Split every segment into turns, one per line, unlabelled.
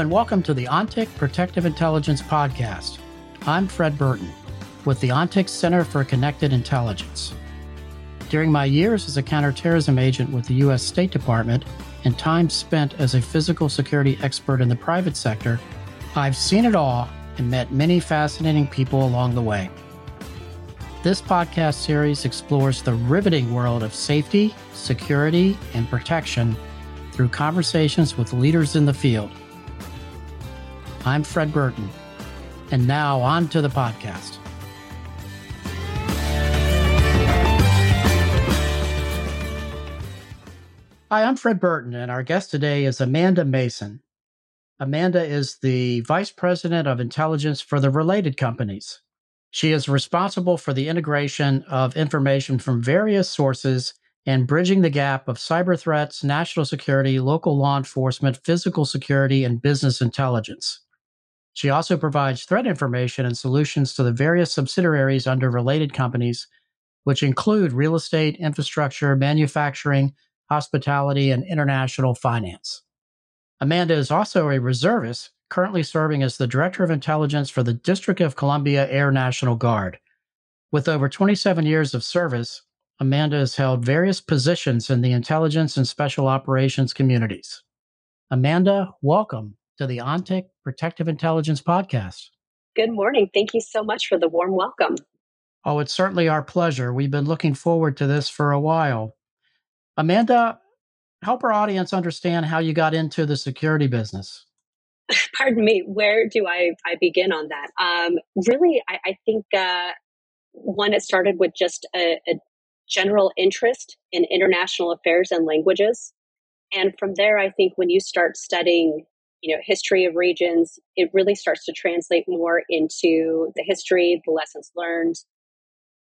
And welcome to the ONTIC Protective Intelligence Podcast. I'm Fred Burton with the ONTIC Center for Connected Intelligence. During my years as a counterterrorism agent with the U.S. State Department and time spent as a physical security expert in the private sector, I've seen it all and met many fascinating people along the way. This podcast series explores the riveting world of safety, security, and protection through conversations with leaders in the field. I'm Fred Burton. And now on to the podcast. Hi, I'm Fred Burton, and our guest today is Amanda Mason. Amanda is the Vice President of Intelligence for the Related Companies. She is responsible for the integration of information from various sources and bridging the gap of cyber threats, national security, local law enforcement, physical security, and business intelligence. She also provides threat information and solutions to the various subsidiaries under related companies, which include real estate, infrastructure, manufacturing, hospitality, and international finance. Amanda is also a reservist, currently serving as the Director of Intelligence for the District of Columbia Air National Guard. With over 27 years of service, Amanda has held various positions in the intelligence and special operations communities. Amanda, welcome to the ONTIC Protective Intelligence Podcast.
Good morning. Thank you so much for the warm welcome.
Oh, it's certainly our pleasure. We've been looking forward to this for a while. Amanda, help our audience understand how you got into the security business.
Pardon me, where do I, I begin on that? Um, really, I, I think uh, one, it started with just a, a general interest in international affairs and languages. And from there, I think when you start studying you know history of regions it really starts to translate more into the history the lessons learned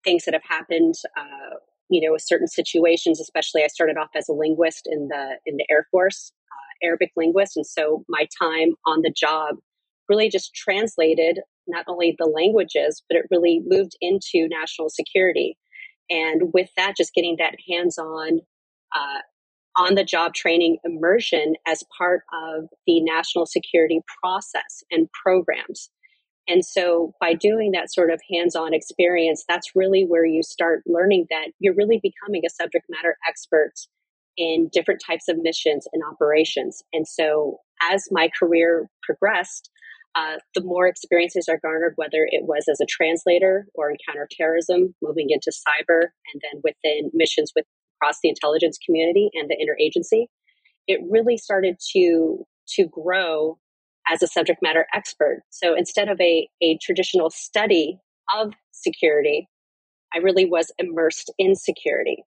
things that have happened uh, you know with certain situations especially i started off as a linguist in the in the air force uh, arabic linguist and so my time on the job really just translated not only the languages but it really moved into national security. And with that just getting that hands-on uh, on the job training immersion as part of the national security process and programs. And so by doing that sort of hands on experience, that's really where you start learning that you're really becoming a subject matter expert in different types of missions and operations. And so as my career progressed, uh, the more experiences are garnered, whether it was as a translator or in counterterrorism, moving into cyber, and then within missions with across the intelligence community and the interagency, it really started to to grow as a subject matter expert. So instead of a, a traditional study of security, I really was immersed in security.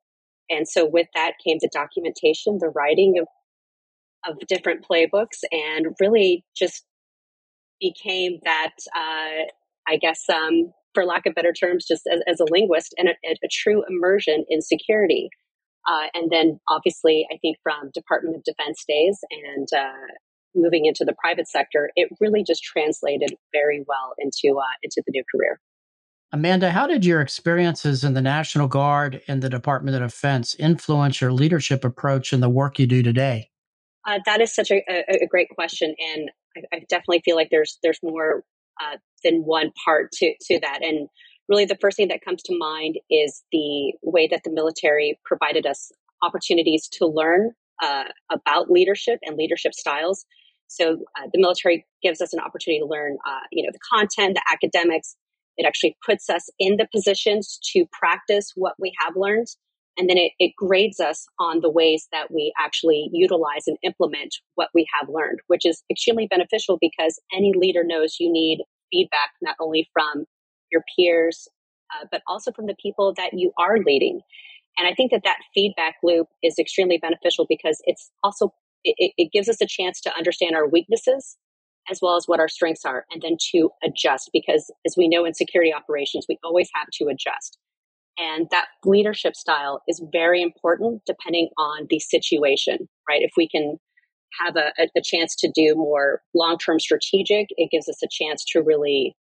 And so with that came the documentation, the writing of of different playbooks, and really just became that uh, I guess um, for lack of better terms, just as, as a linguist and a, a, true immersion in security. Uh, and then obviously, I think from Department of Defense days and uh, moving into the private sector, it really just translated very well into uh, into the new career.
Amanda, how did your experiences in the National Guard and the Department of Defense influence your leadership approach and the work you do today?
Uh, that is such a, a, a, great question, and I, I, definitely feel like there's there's more uh, than one part to to that. And really the first thing that comes to mind is the way that the military provided us opportunities to learn uh, about leadership and leadership styles. So uh, the military gives us an opportunity to learn, uh, you know, the content, the academics. It actually puts us in the positions to practice what we have learned. And then it, it grades us on the ways that we actually utilize and implement what we have learned, which is extremely beneficial because any leader knows you need feedback not only from your peers, uh, but also from the people that you are leading. And I think that that feedback loop is extremely beneficial because it's also it, it gives us a chance to understand our weaknesses as well as what our strengths are, and then to adjust. Because as we know in security operations, we always have to adjust. And that leadership style is very important depending on the situation, right? If we can have a, a chance to do more long term strategic, it gives us a chance to really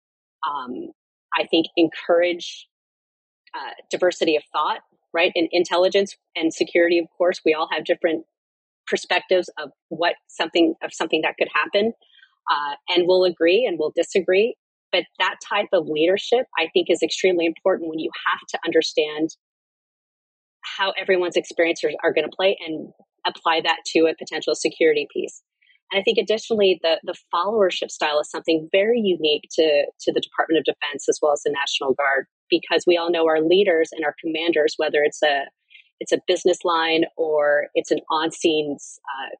um, I think, encourage uh, diversity of thought, right? And intelligence and security, of course, we all have different perspectives of what something of something that could happen, uh, and we'll agree and we'll disagree. But that type of leadership, I think, is extremely important when you have to understand how everyone's experiences are going to play and apply that to a potential security piece. And I think additionally, the, the followership style is something very unique to, to the Department of Defense as well as the National Guard, because we all know our leaders and our commanders, whether it's a it's a business line or it's an on-scene uh,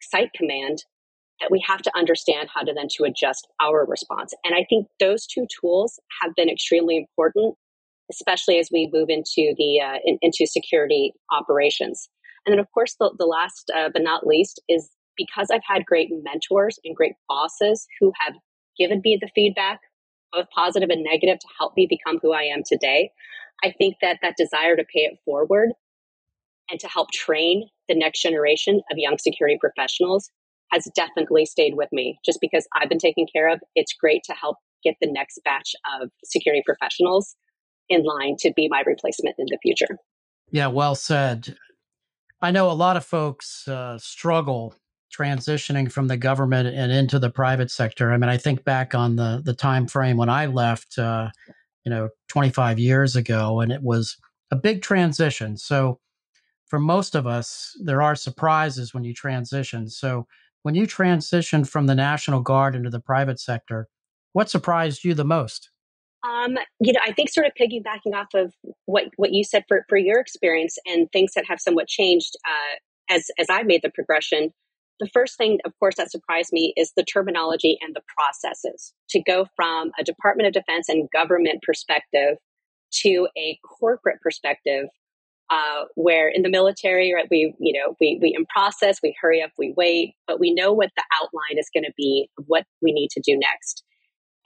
site command, that we have to understand how to then to adjust our response. And I think those two tools have been extremely important, especially as we move into the uh, in, into security operations. And then, of course, the, the last uh, but not least is because I've had great mentors and great bosses who have given me the feedback, both positive and negative, to help me become who I am today. I think that that desire to pay it forward and to help train the next generation of young security professionals has definitely stayed with me just because I've been taken care of. It's great to help get the next batch of security professionals in line to be my replacement in the future.
Yeah, well said. I know a lot of folks uh, struggle transitioning from the government and into the private sector. I mean, I think back on the the time frame when I left, uh, you know, 25 years ago, and it was a big transition. So, for most of us, there are surprises when you transition. So, when you transitioned from the National Guard into the private sector, what surprised you the most?
Um, you know, I think sort of piggybacking off of what what you said for for your experience and things that have somewhat changed uh, as as I made the progression the first thing, of course, that surprised me is the terminology and the processes. To go from a Department of Defense and government perspective to a corporate perspective, uh, where in the military, right, we you know we we in process, we hurry up, we wait, but we know what the outline is going to be what we need to do next,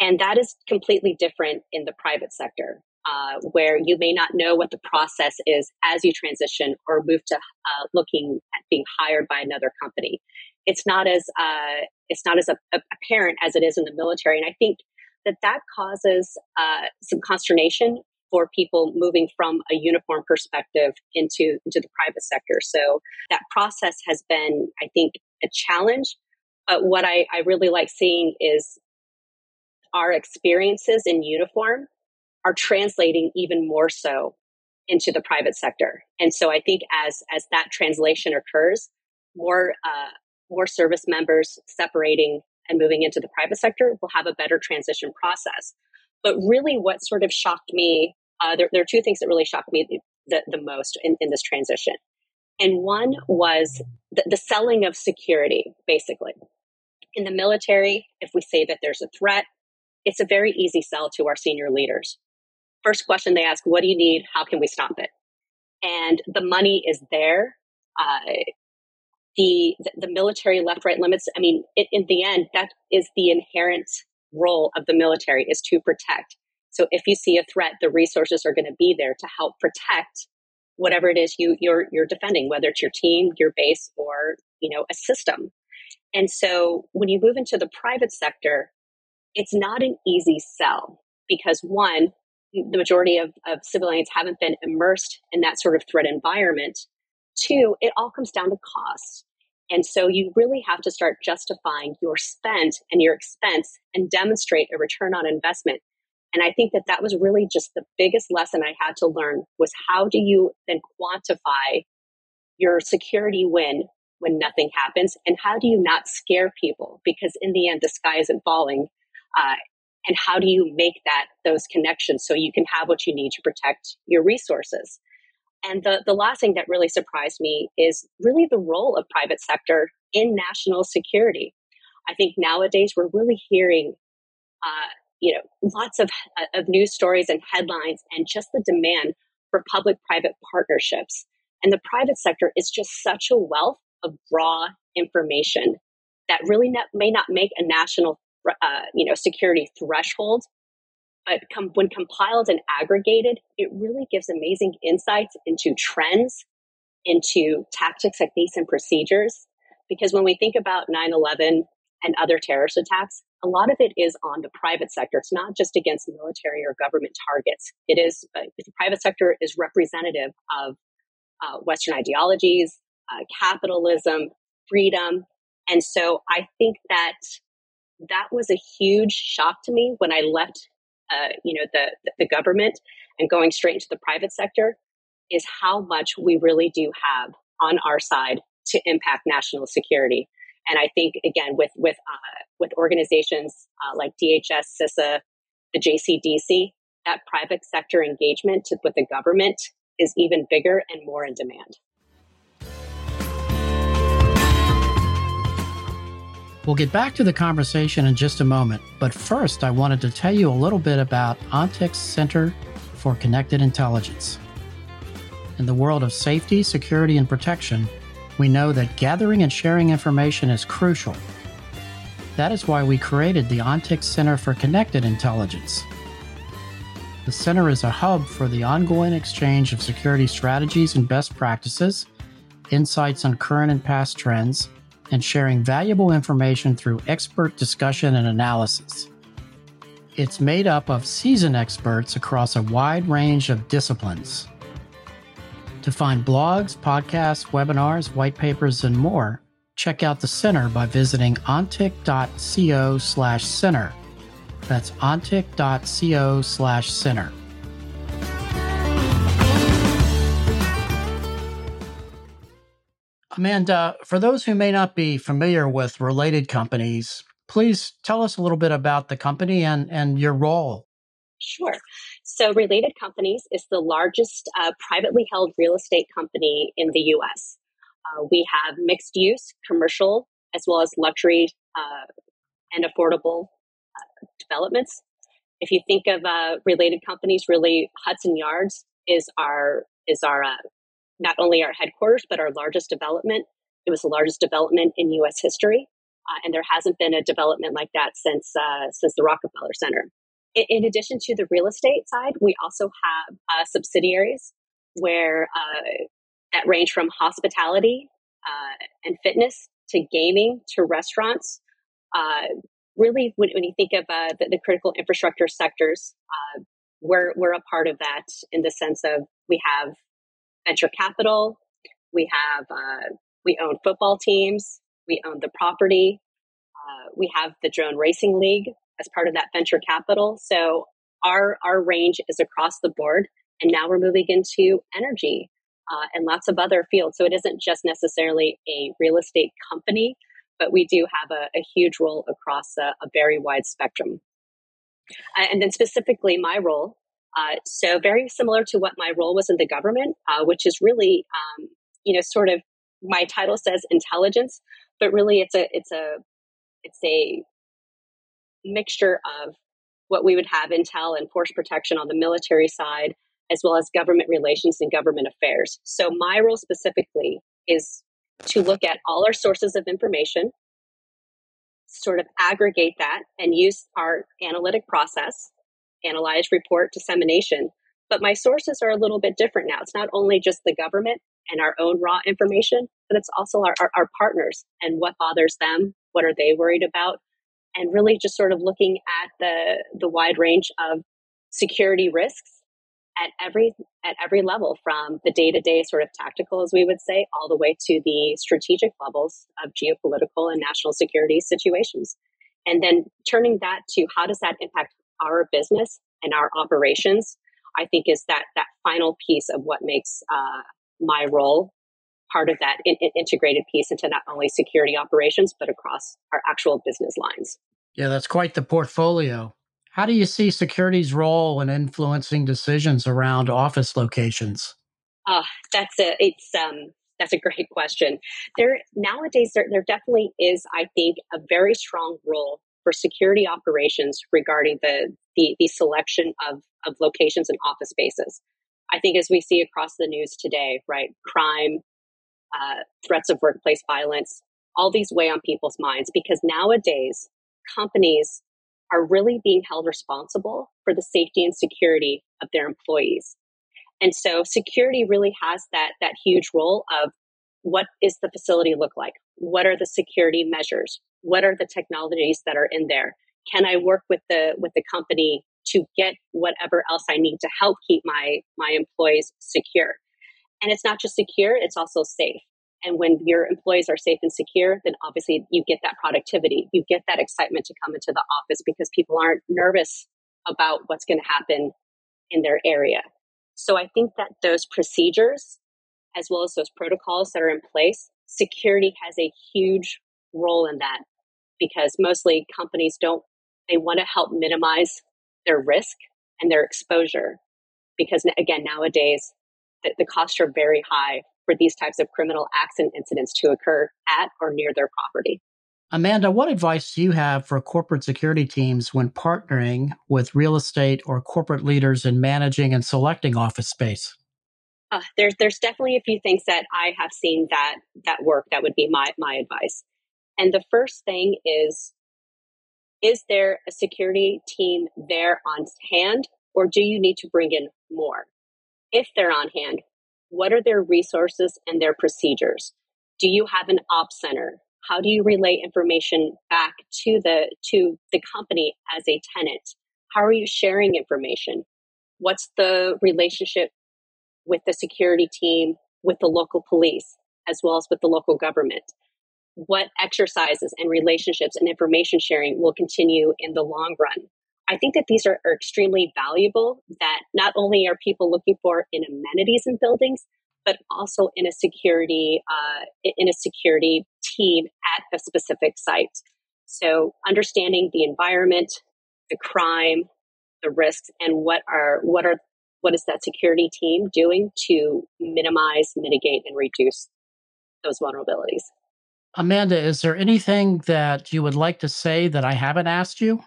and that is completely different in the private sector uh, where you may not know what the process is as you transition or move to uh, looking at being hired by another company. It's not as uh, it's not as apparent as it is in the military, and I think that that causes uh, some consternation for people moving from a uniform perspective into into the private sector. So that process has been, I think, a challenge. But what I, I really like seeing is our experiences in uniform are translating even more so into the private sector. And so I think as as that translation occurs, more uh, more service members separating and moving into the private sector will have a better transition process. But really, what sort of shocked me, uh, there, there, are two things that really shocked me the, the, the most in, in, this transition. And one was the, the selling of security, basically. In the military, if we say that there's a threat, it's a very easy sell to our senior leaders first question they ask, what do you need? How can we stop it? And the money is there. Uh, the, the military left right limits. I mean, it, in the end, that is the inherent role of the military is to protect. So if you see a threat, the resources are going to be there to help protect whatever it is you you're you're defending, whether it's your team, your base, or you know a system. And so when you move into the private sector, it's not an easy sell because one, the majority of, of civilians haven't been immersed in that sort of threat environment. Two, it all comes down to cost. And so you really have to start justifying your spend and your expense and demonstrate a return on investment. And I think that that was really just the biggest lesson I had to learn was how do you then quantify your security win when nothing happens? And how do you not scare people? Because in the end, the sky isn't falling. Uh, and how do you make that those connections so you can have what you need to protect your resources? And the, the last thing that really surprised me is really the role of private sector in national security. I think nowadays we're really hearing uh, you know lots of, uh, of news stories and headlines and just the demand for public private partnerships. And the private sector is just such a wealth of raw information that really not, may not make a national uh, you know security threshold but com- when compiled and aggregated it really gives amazing insights into trends into tactics techniques and procedures because when we think about 9-11 and other terrorist attacks a lot of it is on the private sector it's not just against military or government targets it is uh, the private sector is representative of uh, western ideologies uh, capitalism freedom. And so I think that that was a huge shock to me when I left, uh, you know, the, the government and going straight into the private sector is how much we really do have on our side to impact national security. And I think again with with uh, with organizations uh, like DHS, CISA, the JCDC, that private sector engagement with the government is even bigger and more in demand.
We'll get back to the conversation in just a moment, but first I wanted to tell you a little bit about ONTIC's Center for Connected Intelligence. In the world of safety, security, and protection, we know that gathering and sharing information is crucial. That is why we created the ONTIC Center for Connected Intelligence. The center is a hub for the ongoing exchange of security strategies and best practices, insights on current and past trends, and sharing valuable information through expert discussion and analysis. It's made up of seasoned experts across a wide range of disciplines. To find blogs, podcasts, webinars, white papers, and more, check out the center by visiting ontic.co slash center. That's ontic.co slash center. Amanda, for those who may not be familiar with related companies, please tell us a little bit about the company and, and your role.
Sure. So, Related Companies is the largest uh, privately held real estate company in the US. Uh, we have mixed use, commercial, as well as luxury uh, and affordable uh, developments. If you think of uh, related companies, really Hudson Yards is our is our uh, not only our headquarters but our largest development. It was the largest development in U.S. history, uh, and there hasn't been a development like that since uh, since the Rockefeller Center. In, in, addition to the real estate side, we also have uh, subsidiaries where that range from hospitality and fitness to gaming to restaurants. Uh, really, when, when, you think of uh, the, the, critical infrastructure sectors, uh, we're we're a part of that in the sense of we have venture capital, we have uh, we own football teams, we own the property, uh, we have the drone racing league as part of that venture capital. So our our range is across the board, and now we're moving into energy uh, and lots of other fields. So it isn't just necessarily a real estate company but we do have a, a huge role across a, a, very wide spectrum. Uh, and then specifically my role, uh, so very similar to what my role was in the government, uh, which is really, um, you know, sort of my title says intelligence, but really it's a it's a it's a mixture of what we would have intel and force protection on the military side, as well as government relations and government affairs. So my role specifically is to look at all our sources of information, sort of aggregate that and use our analytic process, analyze, report, dissemination. But my sources are a little bit different now. It's not only just the government and our own raw information, but it's also our, our, our partners and what bothers them, what are they worried about, and really just sort of looking at the the wide range of security risks at every at every level from the day-to-day sort of tactical as we would say all the way to the strategic levels of geopolitical and national security situations and then turning that to how does that impact our business and our operations i think is that that final piece of what makes uh, my role part of that in, in integrated piece into not only security operations but across our actual business lines
yeah that's quite the portfolio how do you see security's role in influencing decisions around office locations?
Uh, that's a it's um that's a great question. There nowadays there, there definitely is, I think, a very strong role for security operations regarding the the, the selection of, of locations and office spaces. I think as we see across the news today, right, crime, uh, threats of workplace violence, all these weigh on people's minds because nowadays companies are really being held responsible for the safety and security of their employees. And so security really has that, that huge role of what is the facility look like? What are the security measures? What are the technologies that are in there? Can I work with the, with the company to get whatever else I need to help keep my, my employees secure? And it's not just secure, it's also safe. And when your employees are safe and secure, then obviously you get that productivity. You get that excitement to come into the office because people aren't nervous about what's going to happen in their area. So I think that those procedures, as well as those protocols that are in place, security has a huge role in that because mostly companies don't, they want to help minimize their risk and their exposure. Because again, nowadays, the, the costs are very high for these types of criminal acts and incidents to occur at or near their property.
Amanda, what advice do you have for corporate security teams when partnering with real estate or corporate leaders in managing and selecting office space?
Uh, there's there's definitely a few things that I have seen that that work. That would be my my advice. And the first thing is, is there a security team there on hand, or do you need to bring in more? If they're on hand, what are their resources and their procedures? Do you have an ops center? How do you relay information back to the to the company as a tenant? How are you sharing information? What's the relationship with the security team, with the local police, as well as with the local government? What exercises and relationships and information sharing will continue in the long run? I think that these are, are extremely valuable that not only are people looking for in amenities in buildings, but also in a security uh, in a security team at a specific site. So understanding the environment, the crime, the risks, and what are what are what is that security team doing to minimize, mitigate, and reduce those vulnerabilities.
Amanda, is there anything that you would like to say that I haven't asked you?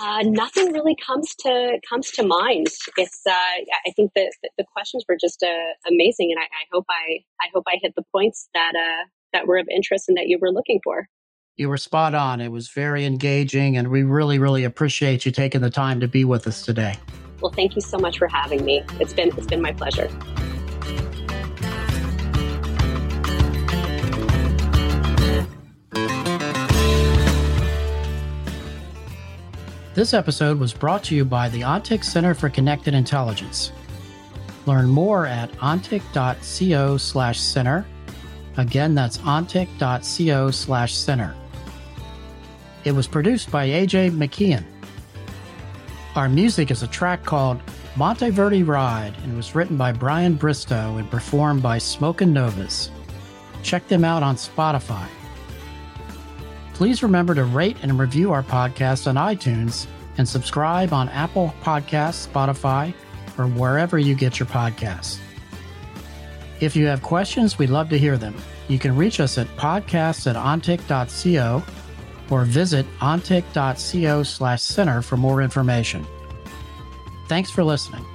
Uh, nothing really comes to comes to mind. It's uh, I think that the questions were just uh, amazing, and I, I, hope I I hope I hit the points that uh, that were of interest and that you were looking for.
You were spot on. It was very engaging, and we really really appreciate you taking the time to be with us today.
Well, thank you so much for having me. It's been it's been my pleasure.
This episode was brought to you by the ONTIC Center for Connected Intelligence. Learn more at ontic.co slash center. Again, that's ontic.co slash center. It was produced by AJ McKeon. Our music is a track called Monteverdi Ride and was written by Brian Bristow and performed by Smoke and Novas. Check them out on Spotify. Please remember to rate and review our podcast on iTunes and subscribe on Apple Podcasts, Spotify, or wherever you get your podcasts. If you have questions, we'd love to hear them. You can reach us at podcasts at ontic.co or visit ontic.co slash center for more information. Thanks for listening.